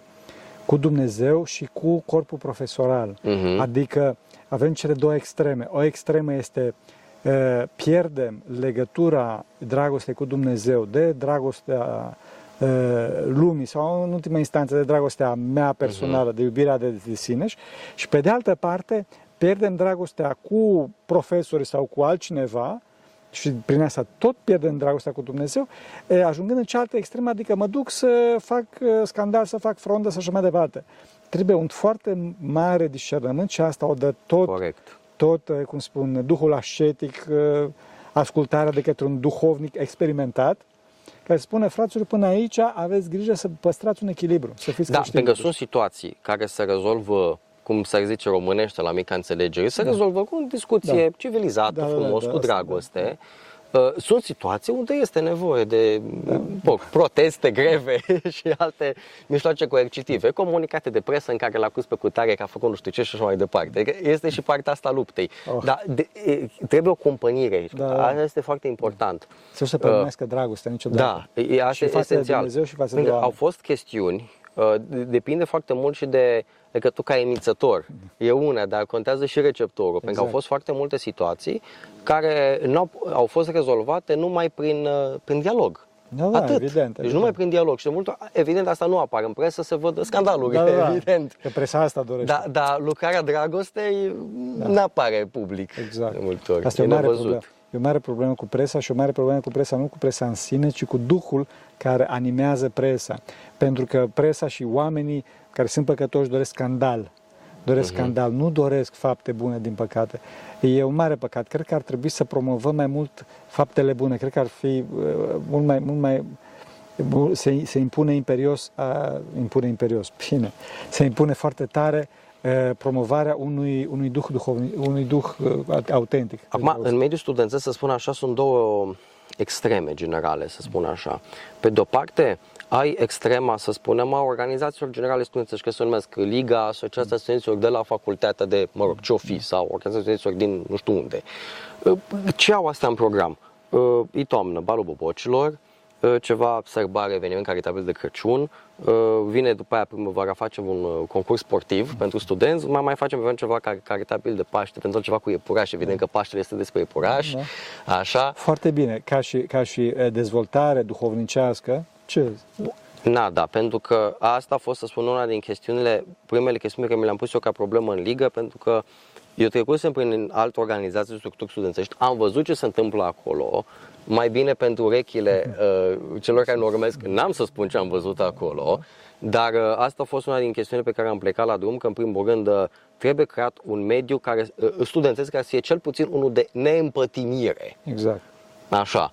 Speaker 2: cu Dumnezeu și cu corpul profesoral. Uh-huh. Adică avem cele două extreme. O extremă este uh, pierdem legătura dragostei cu Dumnezeu de dragostea uh, lumii sau în ultima instanță de dragostea mea personală, uh-huh. de iubirea de, de sine și pe de altă parte pierdem dragostea cu profesori sau cu altcineva și prin asta tot pierdem dragostea cu Dumnezeu, ajungând în cealaltă extremă, adică mă duc să fac scandal, să fac frondă și așa mai departe. Trebuie un foarte mare discernământ și asta o dă tot,
Speaker 1: Corect.
Speaker 2: tot cum spun, duhul ascetic ascultarea de către un duhovnic experimentat, care spune, fraților, până aici aveți grijă să păstrați un echilibru, să fiți
Speaker 1: Da,
Speaker 2: creștini.
Speaker 1: pentru că sunt situații care se rezolvă cum s-ar zice românește la mica înțelegere, se rezolvă cu o discuție
Speaker 2: Da.
Speaker 1: civilizată,
Speaker 2: Da, da,
Speaker 1: frumos,
Speaker 2: da,
Speaker 1: cu
Speaker 2: asta,
Speaker 1: dragoste. Uh, Sunt situații unde este nevoie de
Speaker 2: Da.
Speaker 1: bă, proteste, greve și alte mijloace coercitive, comunicate de presă în care l-a pus pe cutare că a făcut nu știu ce și așa mai departe. Adică Este și partea asta a luptei.
Speaker 2: Oh.
Speaker 1: Dar de, e, trebuie o compănire aici.
Speaker 2: Da, da.
Speaker 1: Asta este foarte important.
Speaker 2: Să nu se pămânească dragostea niciodată.
Speaker 1: Da, e asta
Speaker 2: Și
Speaker 1: e
Speaker 2: față de
Speaker 1: esențial.
Speaker 2: Dumnezeu și față de
Speaker 1: Pentru că
Speaker 2: oameni.
Speaker 1: Au fost chestiuni, uh, de- depinde foarte mult și de, de că tu ca emițător, e una, dar contează și receptorul, pentru că au
Speaker 2: Exact.
Speaker 1: fost foarte multe situații care n-au, au fost rezolvate numai prin, uh, prin dialog.
Speaker 2: Da, da,
Speaker 1: Atât.
Speaker 2: evident,
Speaker 1: Deci
Speaker 2: evident.
Speaker 1: numai prin dialog. Și de multe ori, evident, asta nu apare în presă, se văd scandaluri,
Speaker 2: Da, da, da.
Speaker 1: evident.
Speaker 2: Că presa asta dorește.
Speaker 1: Dar da, lucrarea dragostei nu apare public
Speaker 2: Exact.
Speaker 1: de multe ori.
Speaker 2: Asta e o
Speaker 1: E
Speaker 2: mare
Speaker 1: nevăzut.
Speaker 2: problemă. E o mare problemă cu presa și o mare problemă cu presa, nu cu presa în sine, ci cu duhul care animează presa. Pentru că presa și oamenii care sunt păcătoși doresc scandal. Doresc
Speaker 1: Mhm.
Speaker 2: scandal, nu doresc fapte bune, din păcate. E un mare păcat. Cred că ar trebui să promovăm mai mult faptele bune. Cred că ar fi uh, mult mai, mult mai bu- se, se impune imperios, a, impune imperios, bine, se impune foarte tare uh, promovarea unui, unui duh duhovnic, unui duh uh, autentic.
Speaker 1: Acum, în mediul studențesc, să spun așa, sunt două extreme generale, să spun așa. Pe de-o parte, ai extrema, să spunem, a organizațiilor generale studențești, că se numesc Liga, Asociația Studenților de la facultatea de, mă rog, ce fi, sau Organizația Studenților din nu știu unde. Ce au astea în program? E toamnă, balul bobocilor, ceva sărbare, eveniment caritabil de Crăciun, vine după aia primăvara, facem un uh, concurs sportiv pentru studenți, mai mai facem eventual ceva car- caritabil de Paște, pentru ceva cu iepuraș, evident că Paștele este despre iepuraș, așa.
Speaker 2: Foarte bine, ca și, ca și uh, dezvoltare duhovnicească, ce?
Speaker 1: Na, da, pentru că asta a fost, să spun, una din chestiunile, primele chestiuni care mi le-am pus eu ca problemă în ligă, pentru că eu trecusem prin alte organizații, structuri studențești, am văzut ce se întâmplă acolo, mai bine pentru urechile uh, celor care nu urmesc, n-am să spun ce am văzut acolo, dar uh, asta a fost una din chestiunile pe care am plecat la drum, că în primul rând uh, trebuie creat un mediu care, uh, studențesc care să fie cel puțin unul de neîmpătimire.
Speaker 2: Exact.
Speaker 1: Așa.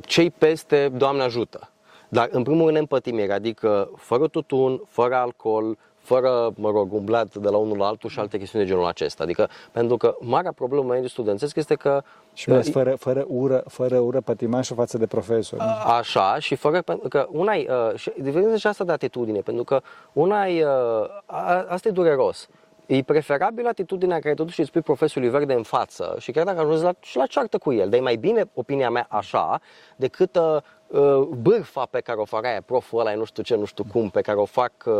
Speaker 1: Cei peste, Doamne ajută. Dar, în primul rând, empătimire, adică fără tutun, fără alcool, fără, mă rog, umblat de la unul la altul și alte chestiuni de genul acesta. Adică, pentru că marea problemă mediul studențesc este că
Speaker 2: Și mai ales fără, fără, ură, fără ură pătimașă față de profesori.
Speaker 1: Așa, și fără, pentru că una e, uh, și diferența și asta de atitudine, pentru că una e, uh, a, asta e dureros. E preferabil atitudinea care totuși îți spui profesorului verde în față și chiar dacă ajungi la, și la ceartă cu el, dar e mai bine, opinia mea, așa, decât uh, uh, bârfa pe care o fac aia, proful ăla, e nu știu ce, nu știu cum, pe care o fac uh,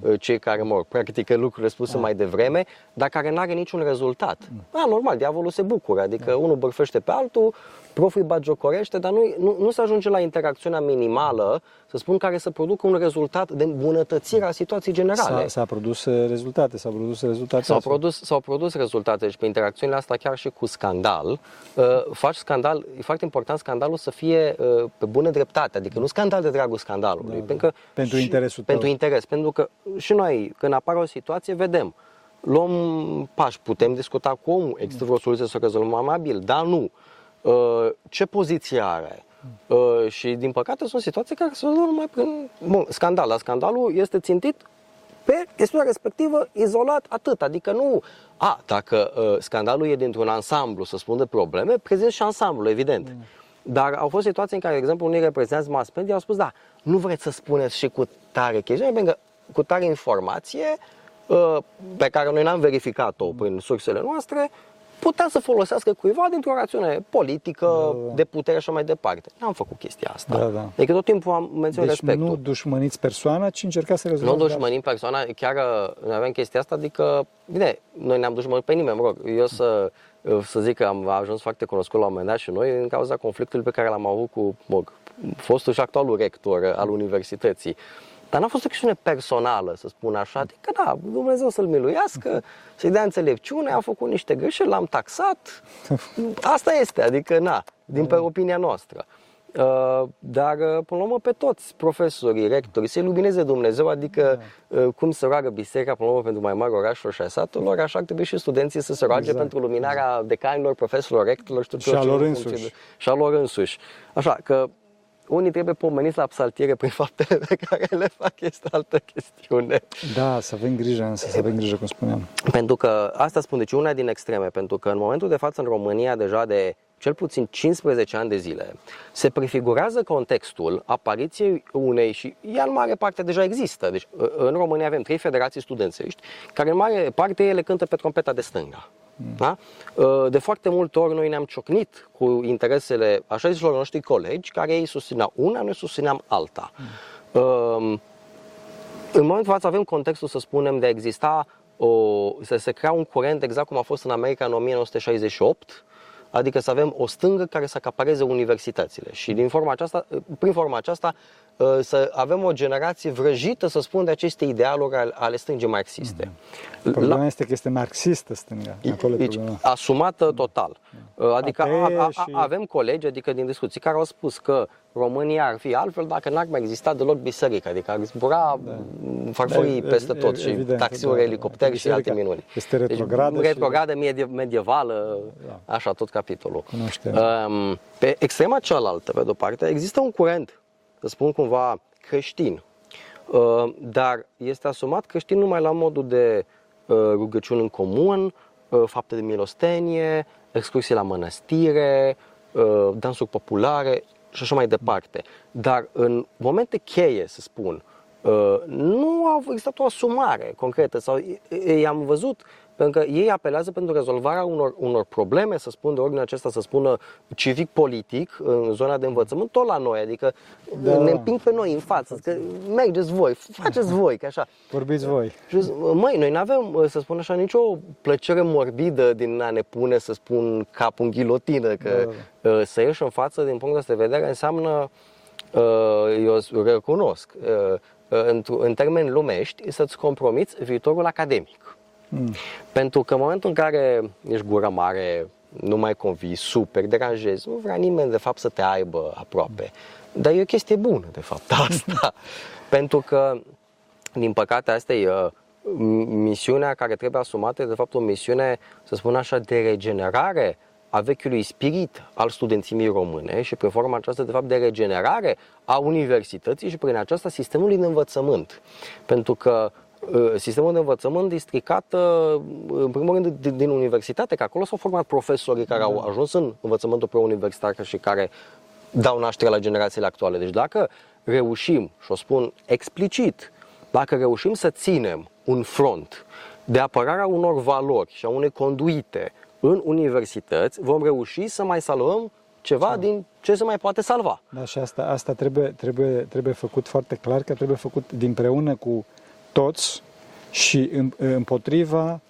Speaker 1: uh, cei care, mă rog, practică lucrurile spuse mai devreme, dar care n-are niciun rezultat. Da, normal, diavolul se bucură, adică unul bârfește pe altul, proful îi bagiocorește, dar nu, nu, nu se ajunge la interacțiunea minimală, să spun, care să producă un rezultat de îmbunătățire a situației generale.
Speaker 2: S-a, s-a produs uh, rezultate, s-au produs rezultate.
Speaker 1: S-au
Speaker 2: astfel.
Speaker 1: produs, s-au produs rezultate, deci pe interacțiunile astea chiar și cu scandal, uh, faci scandal, e foarte important scandalul să fie uh, pe bună dreptate, adică nu scandal de dragul scandalului.
Speaker 2: Da, da.
Speaker 1: Pentru, că
Speaker 2: Pentru
Speaker 1: și-
Speaker 2: interesul tău.
Speaker 1: Pentru interes, pentru că și noi, când apare o situație, vedem, luăm pași, putem discuta cu omul, există vreo soluție să o rezolvăm amabil, dar nu. Uh, ce poziție are? Uh, și din păcate sunt situații care se rezolvă numai prin bun, scandal, dar scandalul este țintit pe chestiunea respectivă izolat atât. Adică nu, a, dacă uh, scandalul e dintr-un ansamblu, să spun de probleme, prezint și ansamblu, evident. Mm. Dar au fost situații în care, de exemplu, unii reprezentanți mass media au spus, da, nu vreți să spuneți și cu tare chestiune, pentru că cu tare informație uh, pe care noi n-am verificat-o prin sursele noastre, putea să folosească cuiva dintr-o rațiune politică,
Speaker 2: Da, da.
Speaker 1: de putere și așa mai departe. N-am făcut chestia asta.
Speaker 2: Da, da.
Speaker 1: Adică tot timpul am menționat
Speaker 2: Deci
Speaker 1: respectul.
Speaker 2: nu dușmăniți persoana, ci încercați să
Speaker 1: Nu
Speaker 2: rezolvați.
Speaker 1: dușmănim persoana, chiar uh, noi avem chestia asta, adică, bine, noi ne-am dușmănit pe nimeni, mă rog, eu să, uh, să zic că am ajuns foarte cunoscut la un moment dat și noi din cauza conflictului pe care l-am avut cu, mă rog, fostul și actualul rector al universității. Dar n-a fost o chestiune personală, să spun așa, adică da, Dumnezeu să-l miluiască, să-i dea înțelepciune, a făcut niște greșeli, l-am taxat, asta este, adică na, din pe opinia noastră. Uh, dar, uh, până la urmă, pe toți profesorii, rectorii, să ilumineze Dumnezeu, adică da. Uh, cum se roagă biserica, până la urmă, pentru mai mari orașuri și a satelor, așa ar trebui și studenții să se roage exact. pentru luminarea decanilor, profesorilor, rectorilor și
Speaker 2: tuturor. Și a lor însuși.
Speaker 1: Și a lor însuși. Așa că unii trebuie pomeniți la psaltiere prin faptele pe care le fac, este altă chestiune.
Speaker 2: Da, să avem grijă, însă, să avem grijă, cum spuneam.
Speaker 1: Pentru că, asta spun, deci una din extreme, pentru că în momentul de față în România deja de cel puțin 15 ani de zile, se prefigurează contextul apariției unei, și ea în mare parte deja există. Deci în România avem trei federații studențești, care în mare parte ele cântă pe trompeta de stânga. Mm. Da? De foarte multe ori noi ne-am ciocnit cu interesele așa zisilor noștri colegi, care ei susțineau una, noi susțineam alta. Mm. În momentul de față avem contextul, să spunem, de a exista o, să se crea un curent exact cum a fost în America în 1968, adică să avem o stângă care să acapareze universitățile. Și din forma aceasta, prin forma aceasta uh, să avem o generație vrăjită, să spun, de aceste idealuri ale stângii marxiste.
Speaker 2: Mm-hmm. Problema La... este că este marxistă stânga. Acolo
Speaker 1: deci, asumată total. Mm. Adică a, a, a, avem colegi, adică din discuții, care au spus că România ar fi altfel dacă n-ar mai exista deloc biserică, adică ar zbura da. farfurii da, peste tot și evident, taxiuri, da, elicopteri și alte minuni.
Speaker 2: Este retrogradă.
Speaker 1: Deci, retrogradă și... medievală, da. așa tot capitolul.
Speaker 2: Cunoaștem.
Speaker 1: Um, pe extrema cealaltă, pe de-o parte, există un curent, să spun cumva, creștin, uh, dar este asumat creștin numai la modul de uh, rugăciuni în comun, uh, fapte de milostenie, excursie la mănăstire, uh, dansuri populare și așa mai departe. Dar în momente cheie, să spun, uh, nu a existat o asumare concretă sau i-am văzut pentru că ei apelează pentru rezolvarea unor, unor probleme, să spun de ordine acesta, să spună civic-politic, în zona de învățământ, tot la noi, adică da. ne împing pe noi în față, că mergeți voi, faceți voi, că așa.
Speaker 2: Vorbiți voi.
Speaker 1: Și, măi, noi nu avem, să spun așa, nicio plăcere morbidă din a ne pune, să spun, capul în ghilotină, că da. Uh, să ieși în față, din punct de vedere, înseamnă, uh, eu recunosc, uh, în termeni lumești, să-ți compromiți viitorul academic. Mm. Pentru că în momentul în care ești gură mare, nu mai convii, super, deranjezi, nu vrea nimeni de fapt să te aibă aproape. Mm. Dar e o chestie bună, de fapt, asta. Pentru că, din păcate, asta e uh, misiunea care trebuie asumată, de fapt o misiune, să spun așa, de regenerare a vechiului spirit al studențimii române și prin forma aceasta, de fapt, de regenerare a universității și prin aceasta sistemului de învățământ. Pentru că Uh, sistemul de învățământ e stricat, uh, în primul rând, din universitate, că acolo s-au format profesorii care au da. ajuns în învățământul preuniversitar și care dau naștere la generațiile actuale. Deci dacă reușim, și o spun explicit, dacă reușim să ținem un front de apărarea unor valori și a unei conduite în universități, vom reuși să mai salvăm ceva da. din ce se mai poate salva.
Speaker 2: Da, și asta, asta trebuie, trebuie, trebuie făcut foarte clar, că trebuie făcut dinpreună cu toți și împotriva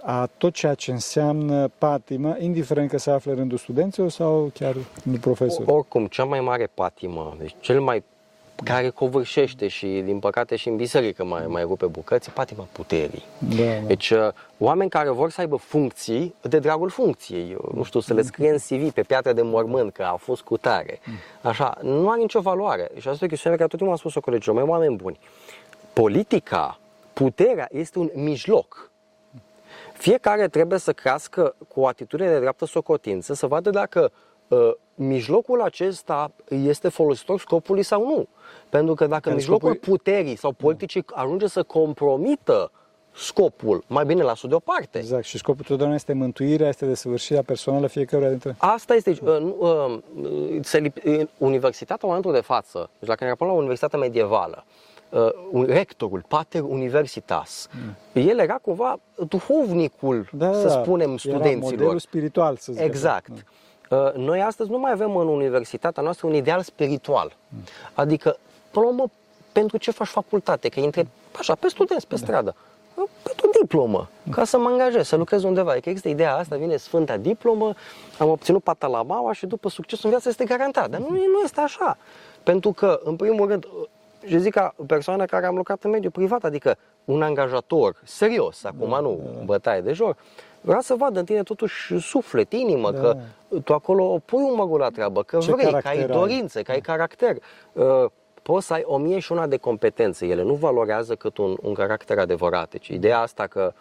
Speaker 2: a tot ceea ce înseamnă patimă, indiferent că se află în rândul studenților sau chiar în profesori.
Speaker 1: Oricum, cea mai mare patimă, deci cel mai care covârșește și, din păcate, și în biserică mai, mai rupe bucăți, patima puterii. Da, da. Deci, oameni care vor să aibă funcții de dragul funcției, nu știu, să le scrie în CV pe piatră de mormânt că a fost cu tare, așa, nu are nicio valoare. Și asta e o chestiune care tot timpul am spus-o colegilor mai oameni buni politica, puterea este un mijloc. Fiecare trebuie să crească cu o atitudine de dreaptă socotință, să vadă dacă uh, mijlocul acesta este folositor scopului sau nu. Pentru că dacă Care mijlocul scopul... puterii sau politicii ajunge să compromită scopul, mai bine lasă deoparte.
Speaker 2: Exact, și scopul totdeauna este mântuirea, este desăvârșirea personală fiecăruia dintre
Speaker 1: Asta este, uh, uh, se, universitatea în momentul de față, deci dacă ne rapăm la universitatea medievală, uh, rectorul, pater universitas. Mm. El era cumva duhovnicul, da, să da, spunem, studenților. Era
Speaker 2: modelul spiritual, să zic
Speaker 1: Exact. Așa. Uh, noi astăzi nu mai avem în universitatea noastră un ideal spiritual. Mm. Adică, până la urmă, pentru ce faci facultate? Că intre așa, pe studenți, pe da. stradă. Uh, pentru diplomă, ca să mă angajez, să lucrez undeva. Adică există ideea asta, vine Sfânta Diplomă, am obținut patalamaua și după succesul în viață este garantat. Dar nu, nu este așa. Pentru că, în primul rând, și zic ca persoană care am lucrat în mediul privat, adică un angajator serios, acum nu bătaie de joc, vrea să vadă în tine totuși suflet, inimă, da. că tu acolo pui un măgul la treabă, că
Speaker 2: Ce
Speaker 1: vrei, că ai
Speaker 2: caracter ai.
Speaker 1: dorințe, că ai caracter. Uh, poți să ai o mie și una de competențe. Ele nu valorează cât un, un caracter adevărat. Deci ideea asta că uh,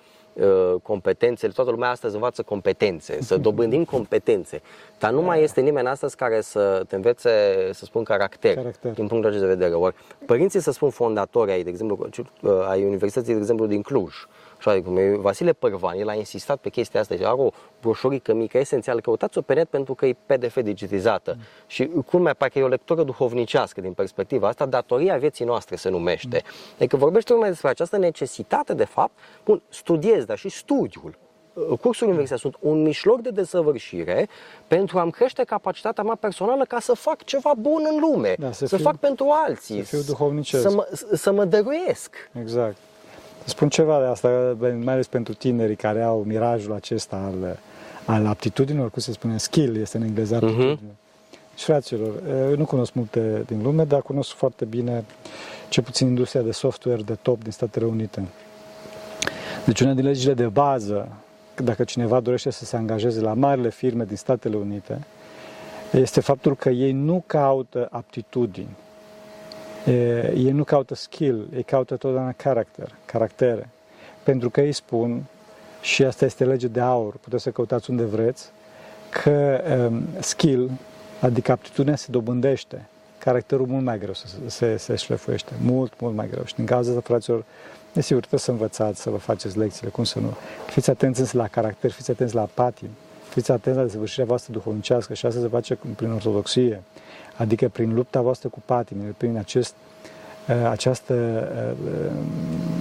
Speaker 1: competențele, toată lumea astăzi învață competențe, să dobândim competențe. Dar nu mai este nimeni astăzi care să te învețe, să spun, caracter,
Speaker 2: Caracter.
Speaker 1: din punctul acesta de vedere. Ori părinții, să spun, fondatori ai, de exemplu, uh, ai Universității, de exemplu, din Cluj, așa cum e Vasile Părvan, el a insistat pe chestia asta, deci are o broșurică mică, esențial, căutați-o pe net pentru că e PDF digitizată. Mm. Și culmea, parcă e o lectură duhovnicească din perspectiva asta, datoria vieții noastre se numește. Mm. Adică vorbește lumea despre această necesitate, de fapt, bun, studiez, dar și studiul. Cursurile universitare sunt un mijloc de desăvârșire pentru a-mi crește capacitatea mea personală ca să fac ceva bun în lume,
Speaker 2: Da, să
Speaker 1: să,
Speaker 2: fiu-
Speaker 1: fac pentru alții,
Speaker 2: să fiu duhovnicesc.
Speaker 1: să mă, să mă dăruiesc.
Speaker 2: Exact. Spun ceva de asta, mai ales pentru tinerii care au mirajul acesta al, al aptitudinilor, cum se spune, skill este în engleză aptitudine. Și fraților, eu nu cunosc multe din lume, dar cunosc foarte bine, ce puțin industria de software de top din Statele Unite. Deci una din legile de bază, dacă cineva dorește să se angajeze la marile firme din Statele Unite, este faptul că ei nu caută aptitudini, E, ei nu caută skill, ei caută totdeauna character, caractere. Pentru că ei spun, și asta este lege de aur, puteți să căutați unde vreți, că um, skill, adică aptitudinea se dobândește, caracterul mult mai greu se, se, se șlefuiește, mult, mult mai greu. Și din cauza asta, fraților, desigur, trebuie să învățați, să vă faceți lecțiile, cum să nu. Fiți atenți însă la caracter, fiți atenți la patim, fiți atenți la desăvârșirea voastră duhovnicească și asta se face prin ortodoxie, adică prin lupta voastră cu patimile, prin acest această,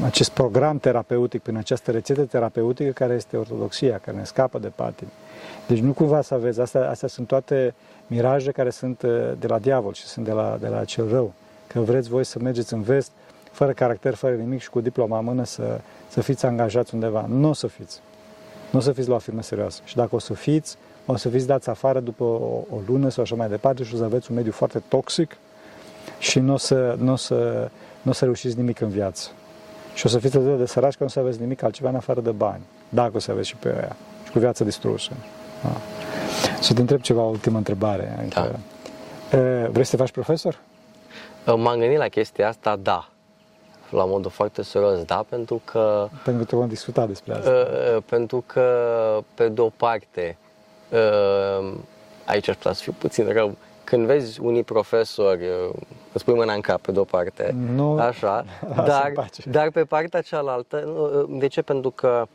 Speaker 2: acest program terapeutic, prin această rețetă terapeutică care este ortodoxia, care ne scapă de patimi. Deci nu cumva să aveți, astea, astea sunt toate miraje care sunt de la diavol și sunt de la, de la cel rău. Că vreți voi să mergeți în vest, fără caracter, fără nimic și cu diploma în mână să, să fiți angajați undeva. Nu o să fiți. Nu o să fiți la o firmă serioasă. Și dacă o să fiți, o să fiți dați afară după o, o lună sau așa mai departe și o să aveți un mediu foarte toxic și nu o să, nu o să, nu o să reușiți nimic în viață. Și o să fiți atât de săraci că nu o să aveți nimic altceva în afară de bani, dacă o să aveți și pe aia. Și cu viața distrusă. Da. Să te întreb ceva, ultimă întrebare. Adică, da. Vrei să te faci profesor?
Speaker 1: M-am gândit la chestia asta, da. La modul foarte serios, da, pentru că...
Speaker 2: Pentru că te vom discuta despre asta.
Speaker 1: Uh, pentru că, pe de o parte, uh, aici aș putea să fiu puțin rău, când vezi unii profesori, îți pui mâna în cap pe de-o parte,
Speaker 2: nu,
Speaker 1: așa, dar, dar pe partea cealaltă, de ce? Pentru că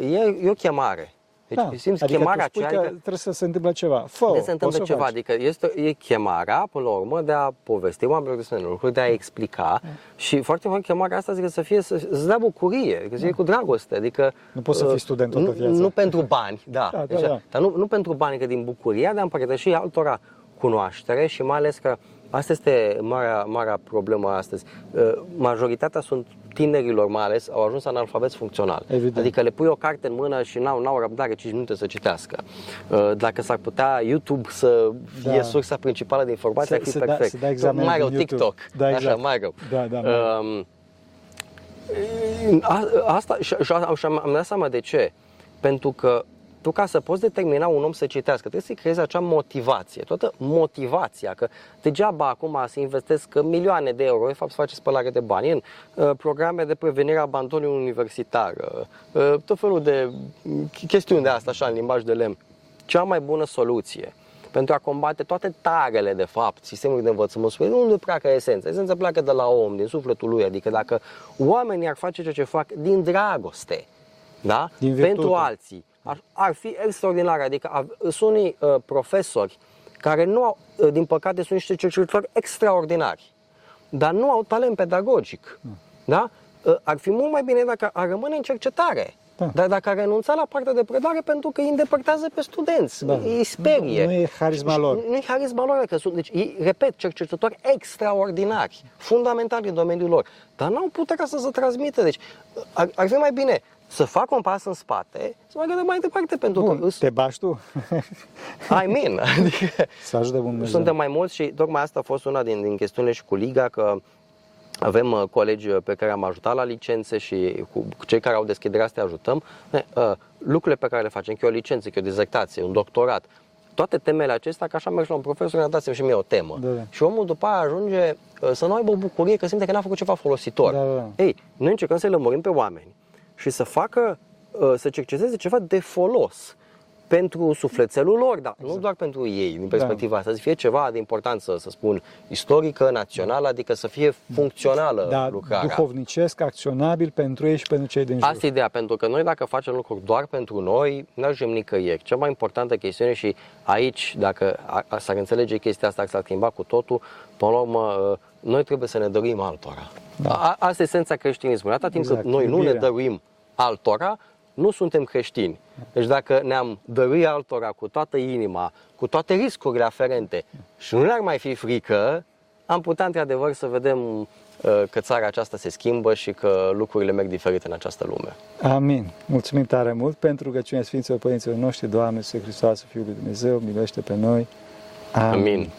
Speaker 1: e, e o chemare. Deci
Speaker 2: da,
Speaker 1: simți
Speaker 2: adică
Speaker 1: chemarea
Speaker 2: tu spui
Speaker 1: aceea.
Speaker 2: că trebuie să se întâmple ceva. Fă
Speaker 1: de se întâmplă ceva, faci. adică este e chemarea, până la urmă, de a povesti oamenilor de lucruri, de a explica da. și foarte mult chemarea asta zic, să fie, să, să dea bucurie, adică să fie cu dragoste, adică...
Speaker 2: Nu poți să fii student toată viața.
Speaker 1: Nu, nu pentru bani, da,
Speaker 2: da,
Speaker 1: deci,
Speaker 2: da, da.
Speaker 1: dar nu, nu pentru bani, că din bucuria de a împărtăși altora cunoaștere și mai ales că asta este marea, marea problemă astăzi. Majoritatea sunt tinerilor mai ales, au ajuns analfabeți funcțional.
Speaker 2: Evident.
Speaker 1: Adică le pui o carte în mână și n-au, n-au răbdare 5 minute să citească. Dacă s-ar putea YouTube să fie da. sursa principală de informație, ar fi
Speaker 2: să
Speaker 1: perfect.
Speaker 2: Da, să
Speaker 1: mai rău TikTok.
Speaker 2: Da, exact.
Speaker 1: Așa, mai rău.
Speaker 2: Da, da, mai
Speaker 1: um, asta, și, și, și am, am dat seama de ce. Pentru că tu ca să poți determina un om să citească, trebuie să-i creezi acea motivație, toată motivația, că degeaba acum să investesc milioane de euro, de fapt să faci spălare de bani în uh, programe de prevenire a abandonului universitar, uh, tot felul de chestiuni de asta, așa, în limbaj de lemn. Cea mai bună soluție pentru a combate toate tarele, de fapt, sistemul de învățământ superior, nu pleacă esența. Esența pleacă de la om, din sufletul lui, adică dacă oamenii ar face ceea ce fac din dragoste, da?
Speaker 2: Din
Speaker 1: pentru alții, ar, ar fi extraordinar. Adică sunt unii uh, profesori care nu au, uh, din păcate, sunt niște cercetători extraordinari, dar nu au talent pedagogic. Mm. Da? Uh, ar fi mult mai bine dacă ar rămâne în cercetare. Da. Dar dacă ar renunța la partea de predare pentru că îi îndepărtează pe studenți, da. îi sperie.
Speaker 2: Nu, nu e harisma lor.
Speaker 1: Nu e harisma lor, că sunt, deci, ei, repet, cercetători extraordinari, fundamentali în domeniul lor, dar n-au puterea să se transmită. Deci ar, ar fi mai bine să facă un pas în spate, să mai gândesc mai departe, pentru
Speaker 2: Bun,
Speaker 1: că...
Speaker 2: te bași tu?
Speaker 1: I mean, adică
Speaker 2: să ajute Bun
Speaker 1: Suntem mai mulți și tocmai asta a fost una din, din chestiunile și cu Liga, că avem uh, colegi uh, pe care am ajutat la licențe și cu cei care au deschiderea să te ajutăm. Uh, lucrurile pe care le facem, că e o licență, că e o dizertație, un doctorat, toate temele acestea, că așa mergi la un profesor, ne dați și mie o temă. Da, da. Și omul după aia ajunge să nu aibă o bucurie că simte că n-a făcut ceva folositor. Da, da. Ei, noi încercăm să-i lămurim pe oameni și să facă, să cerceteze ceva de folos pentru sufletelul lor, dar exact. nu doar pentru ei, din perspectiva da. asta, să fie ceva de importanță, să spun, istorică, națională, adică să fie funcțională da, lucrarea.
Speaker 2: duhovnicesc, acționabil pentru ei și pentru cei din jur.
Speaker 1: Asta e ideea, pentru că noi dacă facem lucruri doar pentru noi, nu ajungem nicăieri. Cea mai importantă chestiune și aici, dacă s-ar înțelege chestia asta, s-ar schimba cu totul, până la urmă, noi trebuie să ne dăruim altora. Da. A, asta e esența creștinismului. Atâta timp exact, cât noi iubirea. nu ne dăruim altora, nu suntem creștini. Deci dacă ne-am dăruit altora cu toată inima, cu toate riscurile aferente și nu ne-ar mai fi frică, am putea într-adevăr să vedem uh, că țara aceasta se schimbă și că lucrurile merg diferite în această lume.
Speaker 2: Amin. Mulțumim tare mult pentru rugăciunea Sfinților Părinților noștri, Doamne, Iisuse Hristos, Fiul lui Dumnezeu, miluiește pe noi.
Speaker 1: Amin. Amin.